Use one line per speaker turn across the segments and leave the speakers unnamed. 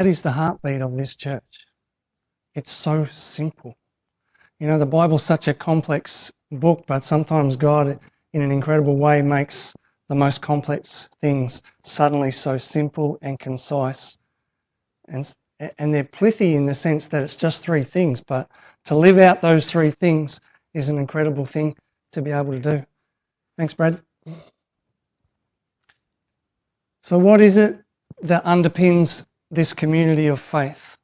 That is the heartbeat of this church. It's so simple. You know, the Bible's such a complex book, but sometimes God, in an incredible way, makes the most complex things suddenly so simple and concise. And, and they're plithy in the sense that it's just three things, but to live out those three things is an incredible thing to be able to do. Thanks, Brad. So, what is it that underpins this community of faith?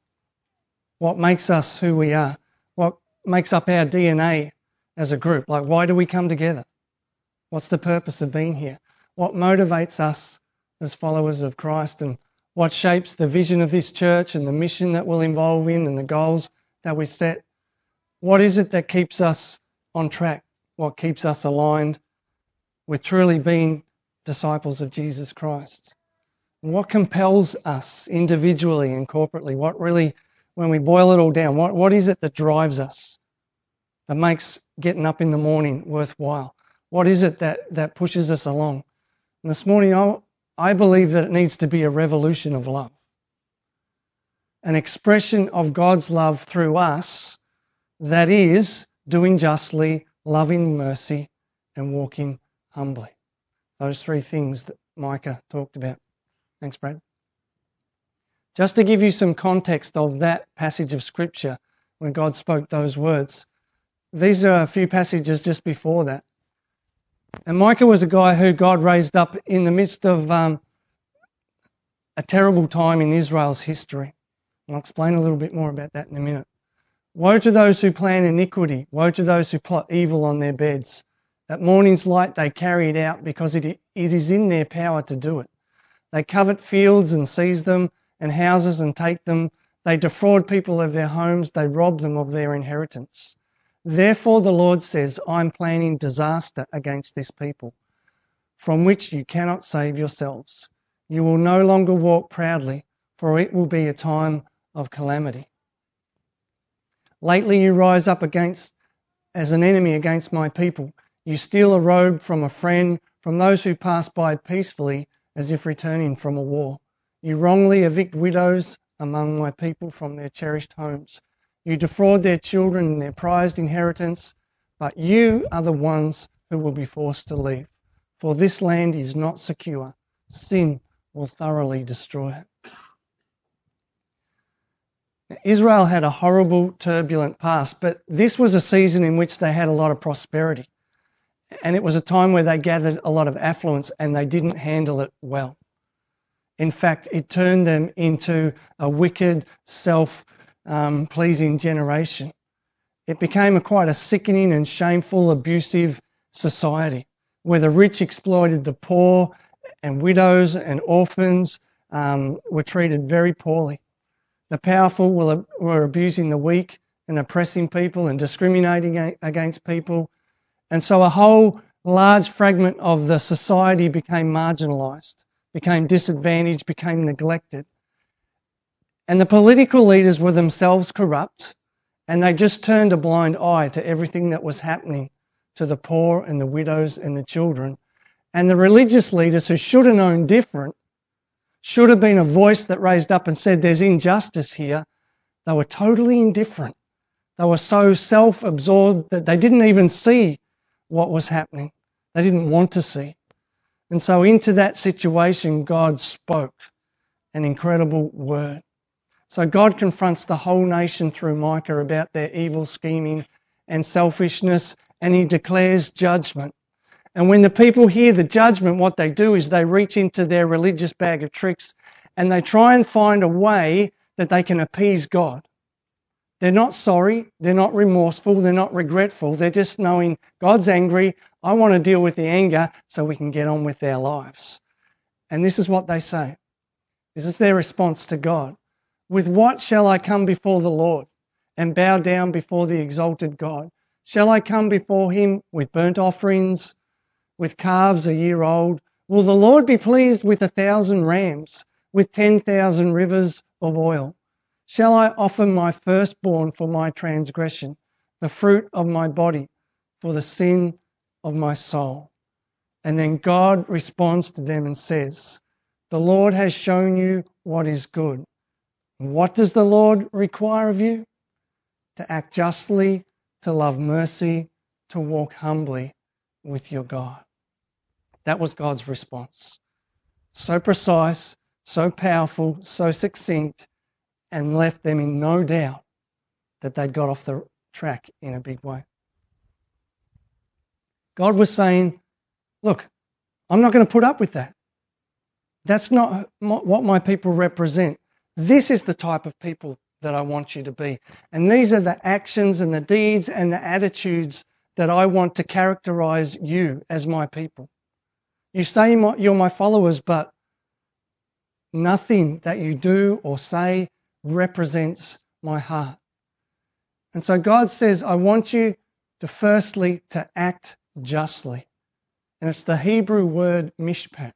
What makes us who we are? What makes up our DNA as a group? Like, why do we come together? What's the purpose of being here? What motivates us as followers of Christ and what shapes the vision of this church and the mission that we'll involve in and the goals that we set? What is it that keeps us on track? What keeps us aligned with truly being disciples of Jesus Christ? What compels us individually and corporately? What really, when we boil it all down, what, what is it that drives us, that makes getting up in the morning worthwhile? What is it that, that pushes us along? And this morning, I, I believe that it needs to be a revolution of love, an expression of God's love through us that is doing justly, loving mercy, and walking humbly. Those three things that Micah talked about. Thanks, Brad. Just to give you some context of that passage of Scripture when God spoke those words, these are a few passages just before that. And Micah was a guy who God raised up in the midst of um, a terrible time in Israel's history. And I'll explain a little bit more about that in a minute. Woe to those who plan iniquity. Woe to those who plot evil on their beds. At morning's light they carry it out because it, it is in their power to do it. They covet fields and seize them, and houses and take them. They defraud people of their homes. They rob them of their inheritance. Therefore, the Lord says, I'm planning disaster against this people, from which you cannot save yourselves. You will no longer walk proudly, for it will be a time of calamity. Lately, you rise up against as an enemy against my people. You steal a robe from a friend, from those who pass by peacefully, as if returning from a war. You wrongly evict widows among my people from their cherished homes. You defraud their children and their prized inheritance, but you are the ones who will be forced to leave. For this land is not secure. Sin will thoroughly destroy it. Israel had a horrible, turbulent past, but this was a season in which they had a lot of prosperity. And it was a time where they gathered a lot of affluence and they didn't handle it well. In fact, it turned them into a wicked, self um, pleasing generation. It became a quite a sickening and shameful, abusive society where the rich exploited the poor and widows and orphans um, were treated very poorly. The powerful were, were abusing the weak and oppressing people and discriminating against people. And so a whole large fragment of the society became marginalised, became disadvantaged, became neglected. And the political leaders were themselves corrupt, and they just turned a blind eye to everything that was happening to the poor and the widows and the children. And the religious leaders who should have known different, should have been a voice that raised up and said, There's injustice here, they were totally indifferent. They were so self absorbed that they didn't even see what was happening. They didn't want to see. And so, into that situation, God spoke an incredible word. So God confronts the whole nation through Micah about their evil scheming and selfishness, and he declares judgment. And when the people hear the judgment, what they do is they reach into their religious bag of tricks and they try and find a way that they can appease God. They're not sorry, they're not remorseful, they're not regretful, they're just knowing God's angry, I want to deal with the anger so we can get on with our lives. And this is what they say. This is their response to God. With what shall I come before the Lord and bow down before the exalted God? Shall I come before him with burnt offerings, with calves a year old? Will the Lord be pleased with a thousand rams, with ten thousand rivers of oil? Shall I offer my firstborn for my transgression, the fruit of my body for the sin of my soul? And then God responds to them and says, The Lord has shown you what is good What does the Lord require of you? To act justly, to love mercy, to walk humbly with your God. That was God's response. So precise, so powerful, so succinct, and left them in no doubt that they'd got off the track in a big way. God was saying, Look, I'm not going to put up with that. That's not what my people represent. This is the type of people that I want you to be. And these are the actions and the deeds and the attitudes that I want to characterize you as my people. You say you're my followers, but nothing that you do or say represents my heart. And so God says, I want you to firstly to act justly. And it's the Hebrew word mishpat.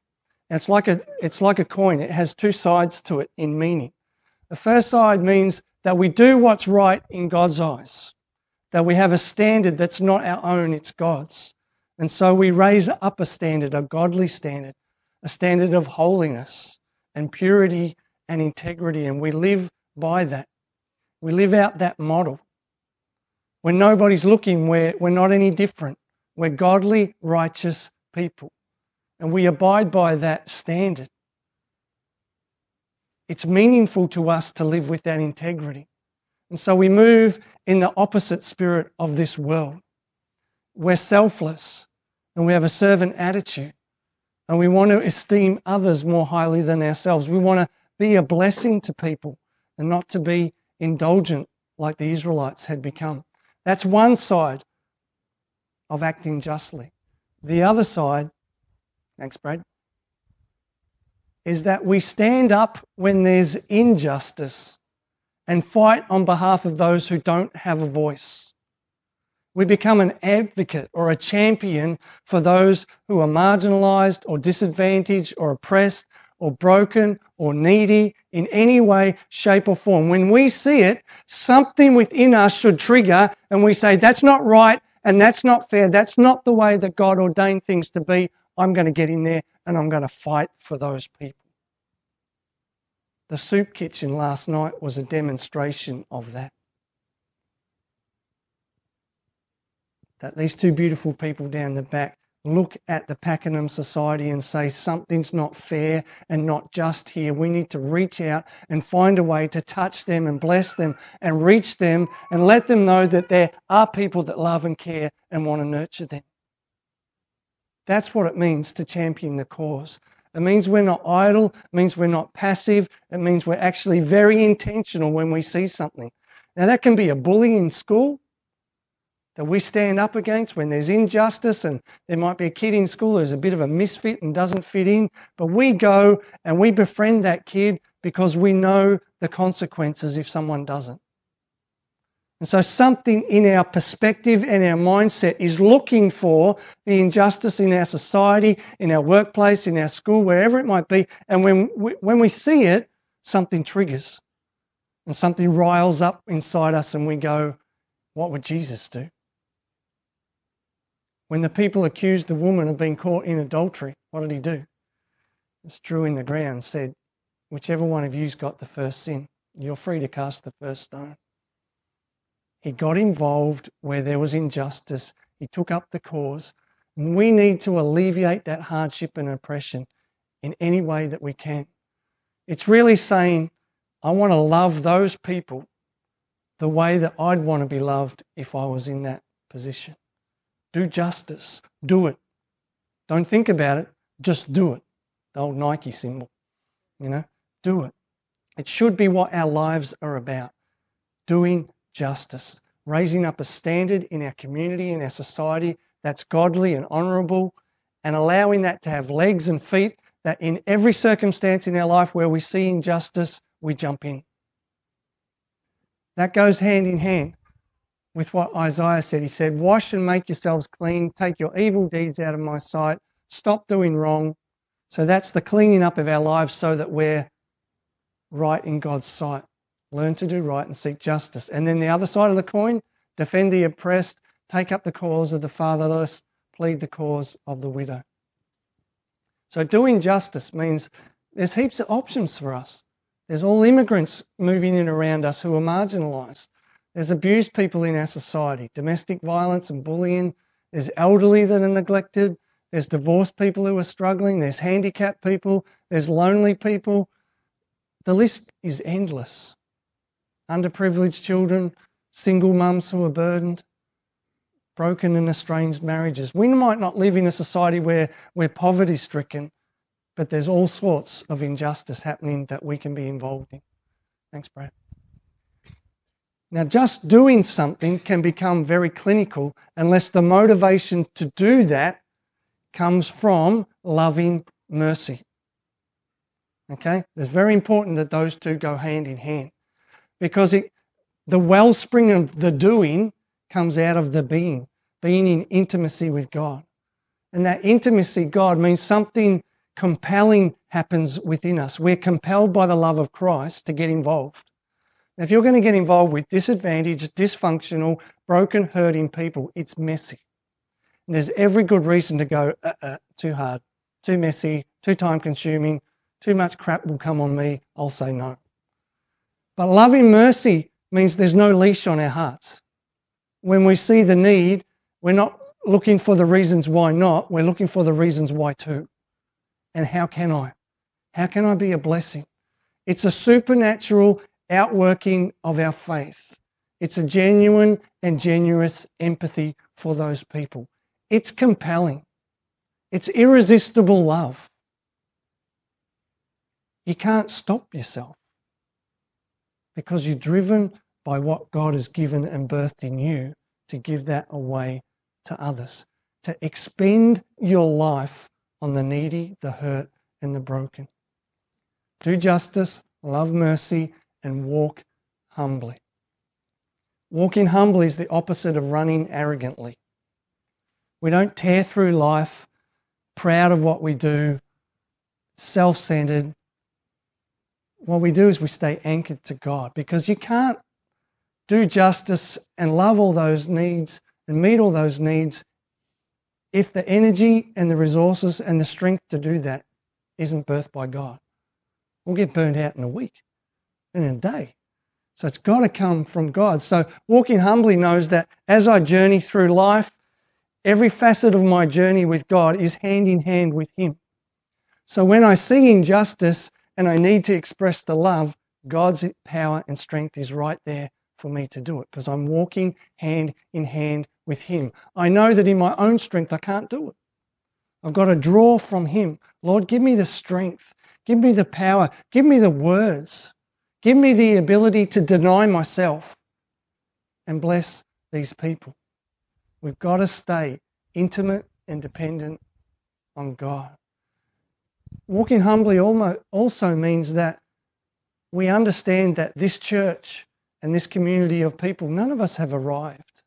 And it's like a it's like a coin. It has two sides to it in meaning. The first side means that we do what's right in God's eyes. That we have a standard that's not our own, it's God's. And so we raise up a standard, a godly standard, a standard of holiness and purity and integrity, and we live by that. We live out that model. When nobody's looking, we're, we're not any different. We're godly, righteous people. And we abide by that standard. It's meaningful to us to live with that integrity. And so we move in the opposite spirit of this world. We're selfless and we have a servant attitude. And we want to esteem others more highly than ourselves. We want to be a blessing to people and not to be indulgent like the Israelites had become. That's one side of acting justly. The other side, thanks, Brad, is that we stand up when there's injustice and fight on behalf of those who don't have a voice. We become an advocate or a champion for those who are marginalized or disadvantaged or oppressed or broken or needy in any way, shape, or form. When we see it, something within us should trigger and we say, that's not right and that's not fair. That's not the way that God ordained things to be. I'm going to get in there and I'm going to fight for those people. The soup kitchen last night was a demonstration of that. That these two beautiful people down the back look at the Pakenham Society and say something's not fair and not just here. We need to reach out and find a way to touch them and bless them and reach them and let them know that there are people that love and care and want to nurture them. That's what it means to champion the cause. It means we're not idle, it means we're not passive, it means we're actually very intentional when we see something. Now, that can be a bully in school, that we stand up against when there's injustice and there might be a kid in school who's a bit of a misfit and doesn't fit in, but we go and we befriend that kid because we know the consequences if someone doesn't. And so something in our perspective and our mindset is looking for the injustice in our society, in our workplace, in our school, wherever it might be. And when we, when we see it, something triggers and something riles up inside us and we go, what would Jesus do? When the people accused the woman of being caught in adultery, what did he do? He drew in the ground, said, Whichever one of you's got the first sin, you're free to cast the first stone. He got involved where there was injustice. He took up the cause. And We need to alleviate that hardship and oppression in any way that we can. It's really saying, I want to love those people the way that I'd want to be loved if I was in that position. Do justice. Do it. Don't think about it. Just do it. The old Nike symbol. You know, do it. It should be what our lives are about doing justice, raising up a standard in our community, in our society that's godly and honourable, and allowing that to have legs and feet that in every circumstance in our life where we see injustice, we jump in. That goes hand in hand with what Isaiah said. He said, Wash and make yourselves clean, take your evil deeds out of my sight, stop doing wrong. So that's the cleaning up of our lives so that we're right in God's sight. Learn to do right and seek justice. And then the other side of the coin, defend the oppressed, take up the cause of the fatherless, plead the cause of the widow. So doing justice means there's heaps of options for us. There's all immigrants moving in around us who are marginalised. There's abused people in our society, domestic violence and bullying. There's elderly that are neglected. There's divorced people who are struggling. There's handicapped people. There's lonely people. The list is endless. Underprivileged children, single mums who are burdened, broken and estranged marriages. We might not live in a society where we're poverty stricken, but there's all sorts of injustice happening that we can be involved in. Thanks, Brad. Now, just doing something can become very clinical unless the motivation to do that comes from loving mercy. Okay? It's very important that those two go hand in hand because it, the wellspring of the doing comes out of the being, being in intimacy with God. And that intimacy, God, means something compelling happens within us. We're compelled by the love of Christ to get involved. Now, if you're going to get involved with disadvantaged, dysfunctional, broken, hurting people, it's messy. And there's every good reason to go, uh, uh, too hard, too messy, too time consuming, too much crap will come on me, I'll say no. But loving mercy means there's no leash on our hearts. When we see the need, we're not looking for the reasons why not, we're looking for the reasons why too. And how can I? How can I be a blessing? It's a supernatural outworking of our faith. It's a genuine and generous empathy for those people. It's compelling. It's irresistible love. You can't stop yourself because you're driven by what God has given and birthed in you to give that away to others, to expend your life on the needy, the hurt, and the broken. Do justice, love mercy, and walk humbly. Walking humbly is the opposite of running arrogantly. We don't tear through life proud of what we do, self centered. What we do is we stay anchored to God because you can't do justice and love all those needs and meet all those needs if the energy and the resources and the strength to do that isn't birthed by God. We'll get burned out in a week, in a day. So it's got to come from God. So walking humbly knows that as I journey through life, every facet of my journey with God is hand in hand with Him. So when I see injustice and I need to express the love, God's power and strength is right there for me to do it because I'm walking hand in hand with Him. I know that in my own strength I can't do it. I've got to draw from Him. Lord, give me the strength, give me the power, give me the words, give me the ability to deny myself and bless these people. We've got to stay intimate and dependent on God. Walking humbly also means that we understand that this church and this community of people, none of us have arrived.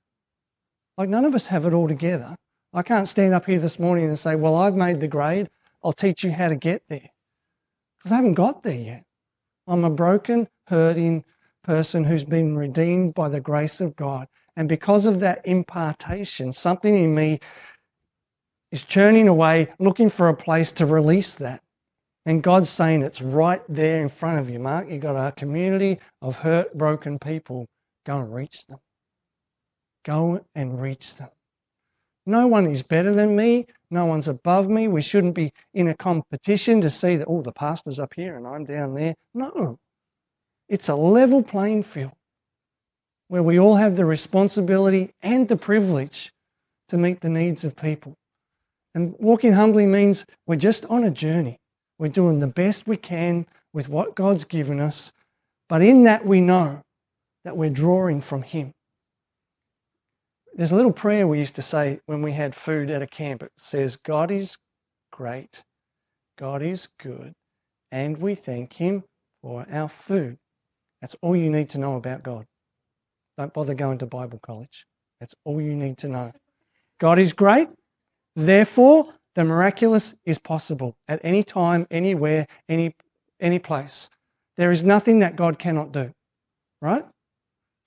Like none of us have it all together. I can't stand up here this morning and say, Well, I've made the grade. I'll teach you how to get there. Because I haven't got there yet. I'm a broken, hurting person who's been redeemed by the grace of God. And because of that impartation, something in me is churning away, looking for a place to release that. And God's saying it's right there in front of you, Mark. You've got a community of hurt, broken people. Go and reach them. Go and reach them. No one is better than me. No one's above me. We shouldn't be in a competition to see that, oh, the pastor's up here and I'm down there. No. It's a level playing field where we all have the responsibility and the privilege to meet the needs of people. And walking humbly means we're just on a journey. We're doing the best we can with what God's given us. But in that, we know that we're drawing from Him. There's a little prayer we used to say when we had food at a camp. It says, God is great, God is good, and we thank Him for our food. That's all you need to know about God. Don't bother going to Bible college. That's all you need to know. God is great, therefore, the miraculous is possible at any time, anywhere, any, any place. There is nothing that God cannot do, right?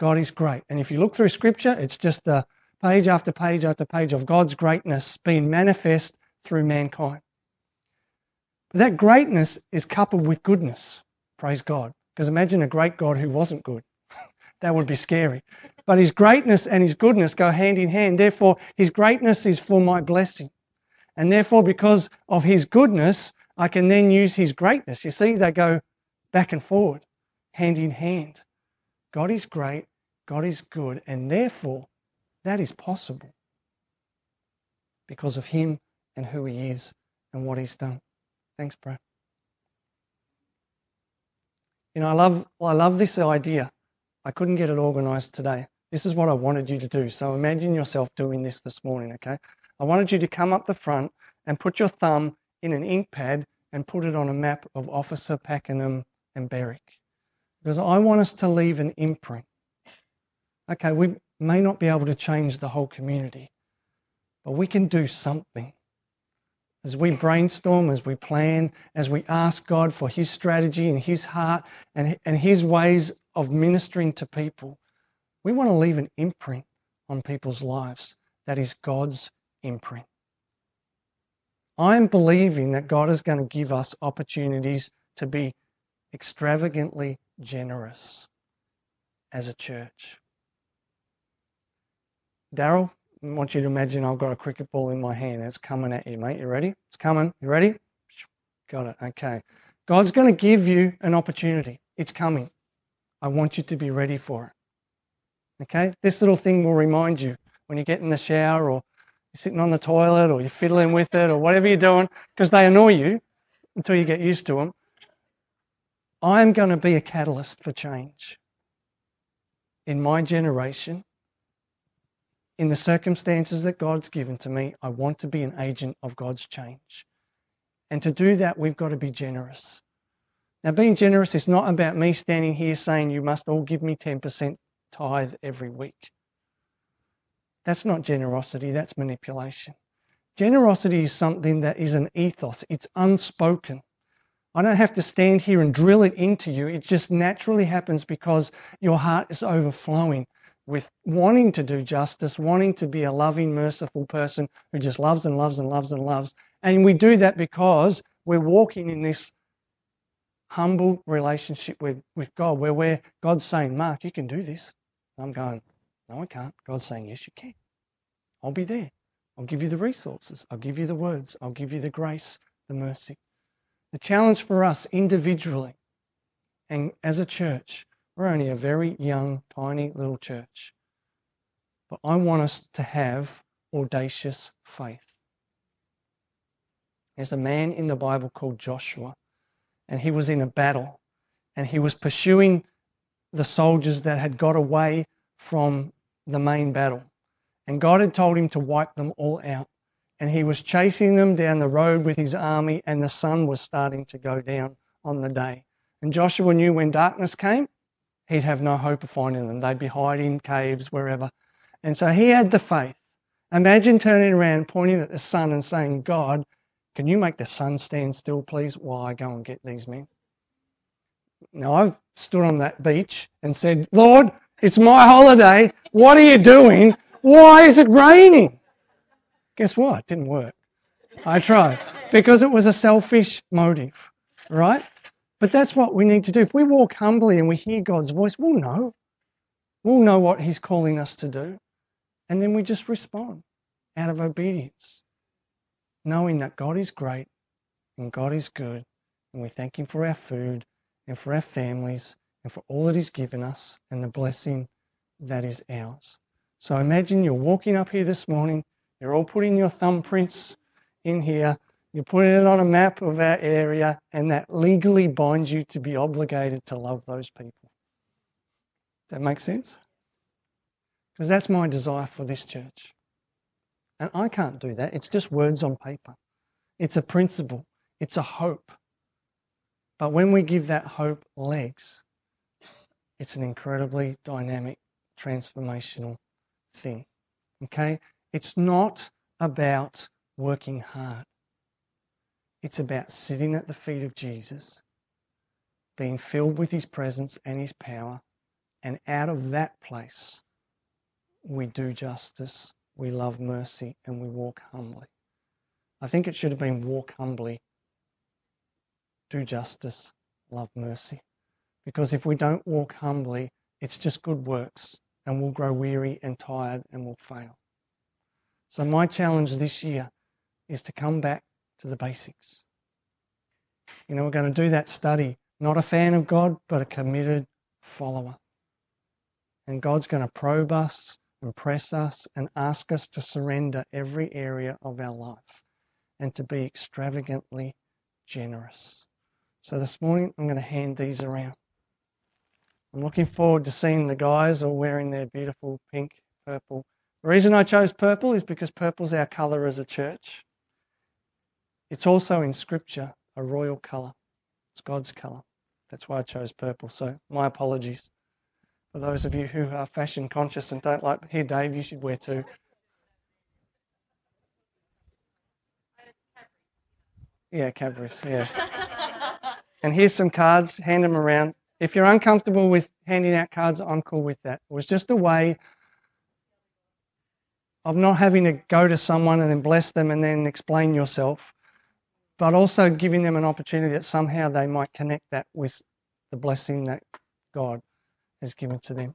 God is great. And if you look through Scripture, it's just a page after page after page of God's greatness being manifest through mankind. But that greatness is coupled with goodness. Praise God. Because imagine a great God who wasn't good. that would be scary. But his greatness and his goodness go hand in hand. Therefore, his greatness is for my blessing. And therefore, because of his goodness, I can then use his greatness. You see, they go back and forward, hand in hand. God is great, God is good, and therefore that is possible because of him and who he is and what he's done. Thanks, bro. You know, I love I love this idea. I couldn't get it organized today. This is what I wanted you to do. So imagine yourself doing this this morning, okay? I wanted you to come up the front and put your thumb in an ink pad and put it on a map of Officer Pakenham and Berwick. Because I want us to leave an imprint. Okay, we may not be able to change the whole community, but we can do something. As we brainstorm, as we plan, as we ask God for His strategy and His heart and, and His ways of ministering to people, we want to leave an imprint on people's lives that is God's imprint. I'm believing that God is going to give us opportunities to be extravagantly generous as a church. Daryl, I want you to imagine I've got a cricket ball in my hand. It's coming at you, mate. You ready? It's coming. You ready? Got it. Okay. God's going to give you an opportunity. It's coming. I want you to be ready for it. Okay? This little thing will remind you when you get in the shower or you're sitting on the toilet or you're fiddling with it or whatever you're doing because they annoy you until you get used to them. I'm going to be a catalyst for change in my generation. In the circumstances that God's given to me, I want to be an agent of God's change. And to do that, we've got to be generous. Now, being generous is not about me standing here saying, You must all give me 10% tithe every week. That's not generosity, that's manipulation. Generosity is something that is an ethos, it's unspoken. I don't have to stand here and drill it into you. It just naturally happens because your heart is overflowing with wanting to do justice, wanting to be a loving, merciful person who just loves and loves and loves and loves. And we do that because we're walking in this humble relationship with, with God where we're, God's saying, Mark, you can do this. I'm going, no, I can't. God's saying, Yes, you can. I'll be there. I'll give you the resources. I'll give you the words. I'll give you the grace, the mercy. The challenge for us individually and as a church, we're only a very young, tiny little church. But I want us to have audacious faith. There's a man in the Bible called Joshua, and he was in a battle, and he was pursuing the soldiers that had got away from the main battle. And God had told him to wipe them all out. And he was chasing them down the road with his army, and the sun was starting to go down on the day. And Joshua knew when darkness came, he'd have no hope of finding them. They'd be hiding in caves, wherever. And so he had the faith. Imagine turning around, pointing at the sun, and saying, God, can you make the sun stand still, please, while I go and get these men? Now, I've stood on that beach and said, Lord, it's my holiday. What are you doing? Why is it raining? Guess what? It didn't work. I tried because it was a selfish motive, right? But that's what we need to do. If we walk humbly and we hear God's voice, we'll know. We'll know what He's calling us to do. And then we just respond out of obedience, knowing that God is great and God is good. And we thank Him for our food and for our families and for all that He's given us and the blessing that is ours. So imagine you're walking up here this morning, you're all putting your thumbprints in here, you're putting it on a map of our area, and that legally binds you to be obligated to love those people. Does that make sense? Because that's my desire for this church. And I can't do that. It's just words on paper. It's a principle, it's a hope. But when we give that hope legs, it's an incredibly dynamic, transformational thing. Okay? It's not about working hard. It's about sitting at the feet of Jesus, being filled with his presence and his power, and out of that place, we do justice, we love mercy, and we walk humbly. I think it should have been walk humbly, do justice, love mercy. Because if we don't walk humbly, it's just good works and we'll grow weary and tired and we'll fail. So, my challenge this year is to come back to the basics. You know, we're going to do that study. Not a fan of God, but a committed follower. And God's going to probe us and press us and ask us to surrender every area of our life and to be extravagantly generous. So this morning, I'm going to hand these around. I'm looking forward to seeing the guys all wearing their beautiful pink, purple. The reason I chose purple is because purple's our colour as a church. It's also in Scripture a royal colour. It's God's colour. That's why I chose purple. So my apologies for those of you who are fashion conscious and don't like. Here, Dave, you should wear two. Yeah, Cadbury's. Yeah. and here's some cards. Hand them around. If you're uncomfortable with handing out cards, I'm cool with that. It was just a way of not having to go to someone and then bless them and then explain yourself, but also giving them an opportunity that somehow they might connect that with the blessing that God has given to them.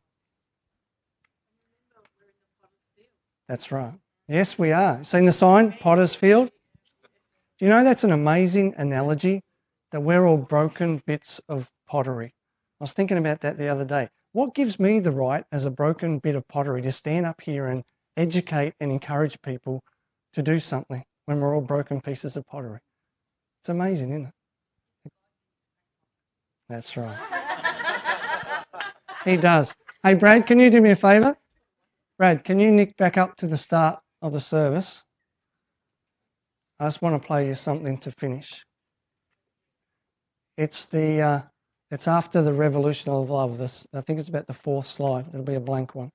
That's right. Yes, we are. Seen the sign? Potter's Field? Do you know that's an amazing analogy? That we're all broken bits of pottery. I was thinking about that the other day. What gives me the right as a broken bit of pottery to stand up here and educate and encourage people to do something when we're all broken pieces of pottery? It's amazing, isn't it? That's right. he does. Hey, Brad, can you do me a favour? Brad, can you nick back up to the start of the service? I just want to play you something to finish. It's the uh, it's after the revolution of love. This I think it's about the fourth slide. It'll be a blank one.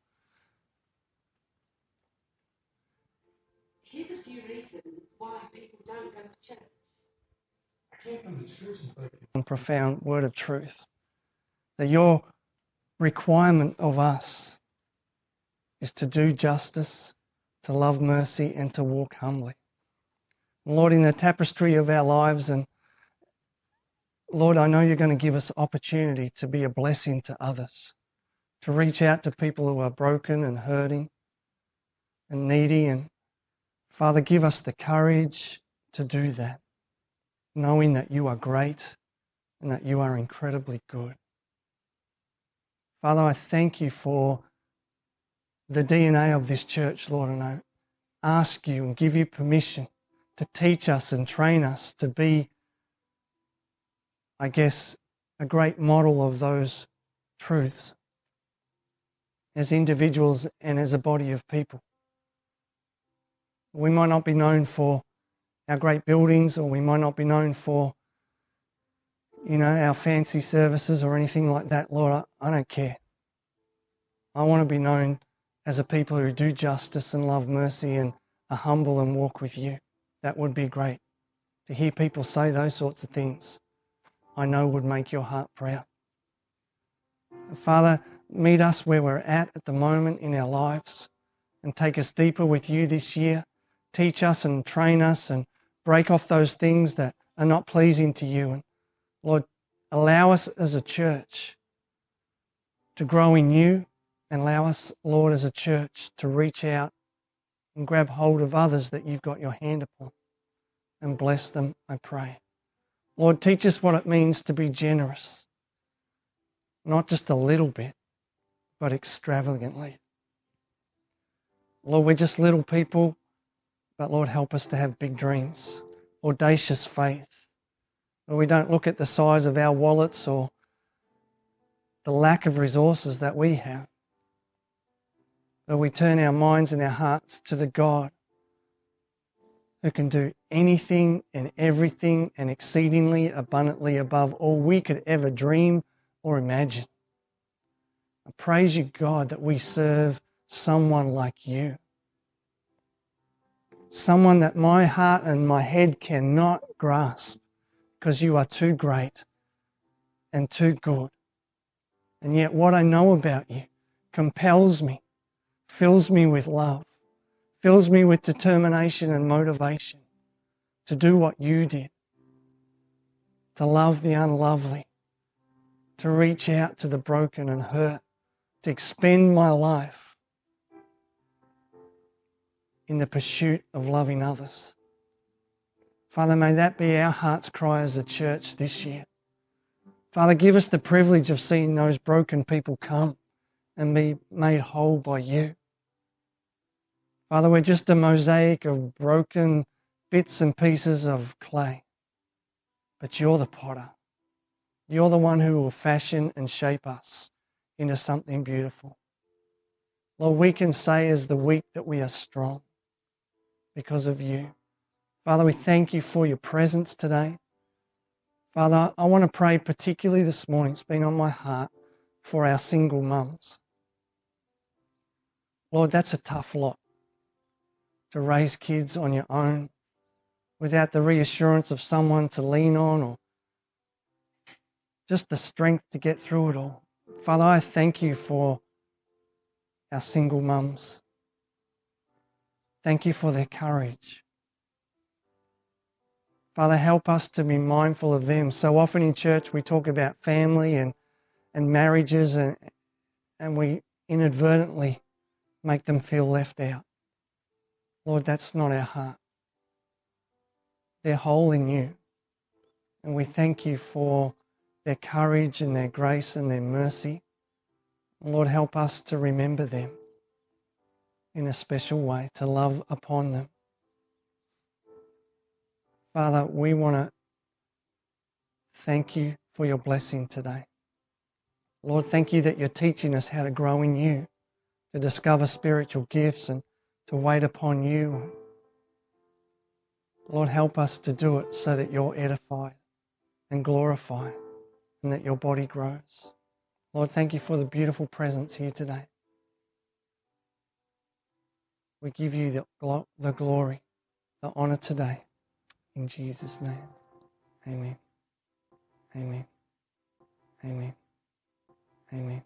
And profound word of truth. That your requirement of us is to do justice, to love mercy, and to walk humbly. Lord, in the tapestry of our lives and Lord, I know you're going to give us opportunity to be a blessing to others, to reach out to people who are broken and hurting and needy. And Father, give us the courage to do that, knowing that you are great and that you are incredibly good. Father, I thank you for the DNA of this church, Lord, and I ask you and give you permission to teach us and train us to be I guess, a great model of those truths as individuals and as a body of people. We might not be known for our great buildings or we might not be known for you know our fancy services or anything like that lord I, I don't care i want to be known as a people who do justice and love mercy and are humble and walk with you that would be great to hear people say those sorts of things I know would make your heart proud. Father, meet us where we're at at the moment in our lives and take us deeper with you this year. Teach us and train us and break off those things that are not pleasing to you. And Lord, allow us as a church to grow in you and allow us, Lord, as a church to reach out and grab hold of others that you've got your hand upon and bless them, I pray. Lord, teach us what it means to be generous. Not just a little bit, but extravagantly. Lord, we're just little people, but Lord, help us to have big dreams, audacious faith. Where we don't look at the size of our wallets or the lack of resources that we have, but we turn our minds and our hearts to the God who can do anything and everything and exceedingly abundantly above all we could ever dream or imagine. I praise you, God, that we serve someone like you. Someone that my heart and my head cannot grasp because you are too great and too good. And yet, what I know about you compels me, fills me with love fills me with determination and motivation to do what you did, to love the unlovely, to reach out to the broken and hurt, to expend my life in the pursuit of loving others. Father, may that be our heart's cry as a church this year. Father, give us the privilege of seeing those broken people come and be made whole by you. Father, we're just a mosaic of broken bits and pieces of clay, but you're the potter. You're the one who will fashion and shape us into something beautiful. Lord, we can say as the weak that we are strong because of you. Father, we thank you for your presence today. Father, I want to pray particularly this morning, it's been on my heart for our single mums. Lord, that's a tough lot to raise kids on your own without the reassurance of someone to lean on or just the strength to get through it all. Father, I thank you for our single mums. Thank you for their courage. Father, help us to be mindful of them. So often in church we talk about family and, and marriages and, and we inadvertently make them feel left out. Lord, that's not our heart. They're whole in you. And we thank you for their courage and their grace and their mercy. Lord, help us to remember them in a special way, to love upon them. Father, we want to thank you for your blessing today. Lord, thank you that you're teaching us how to grow in you, to discover spiritual gifts and to wait upon you. Lord, help us to do it so that you're edified and glorified and that your body grows. Lord, thank you for the beautiful presence here today. We give you the, the glory, the honor today. In Jesus' name. Amen. Amen. Amen. Amen.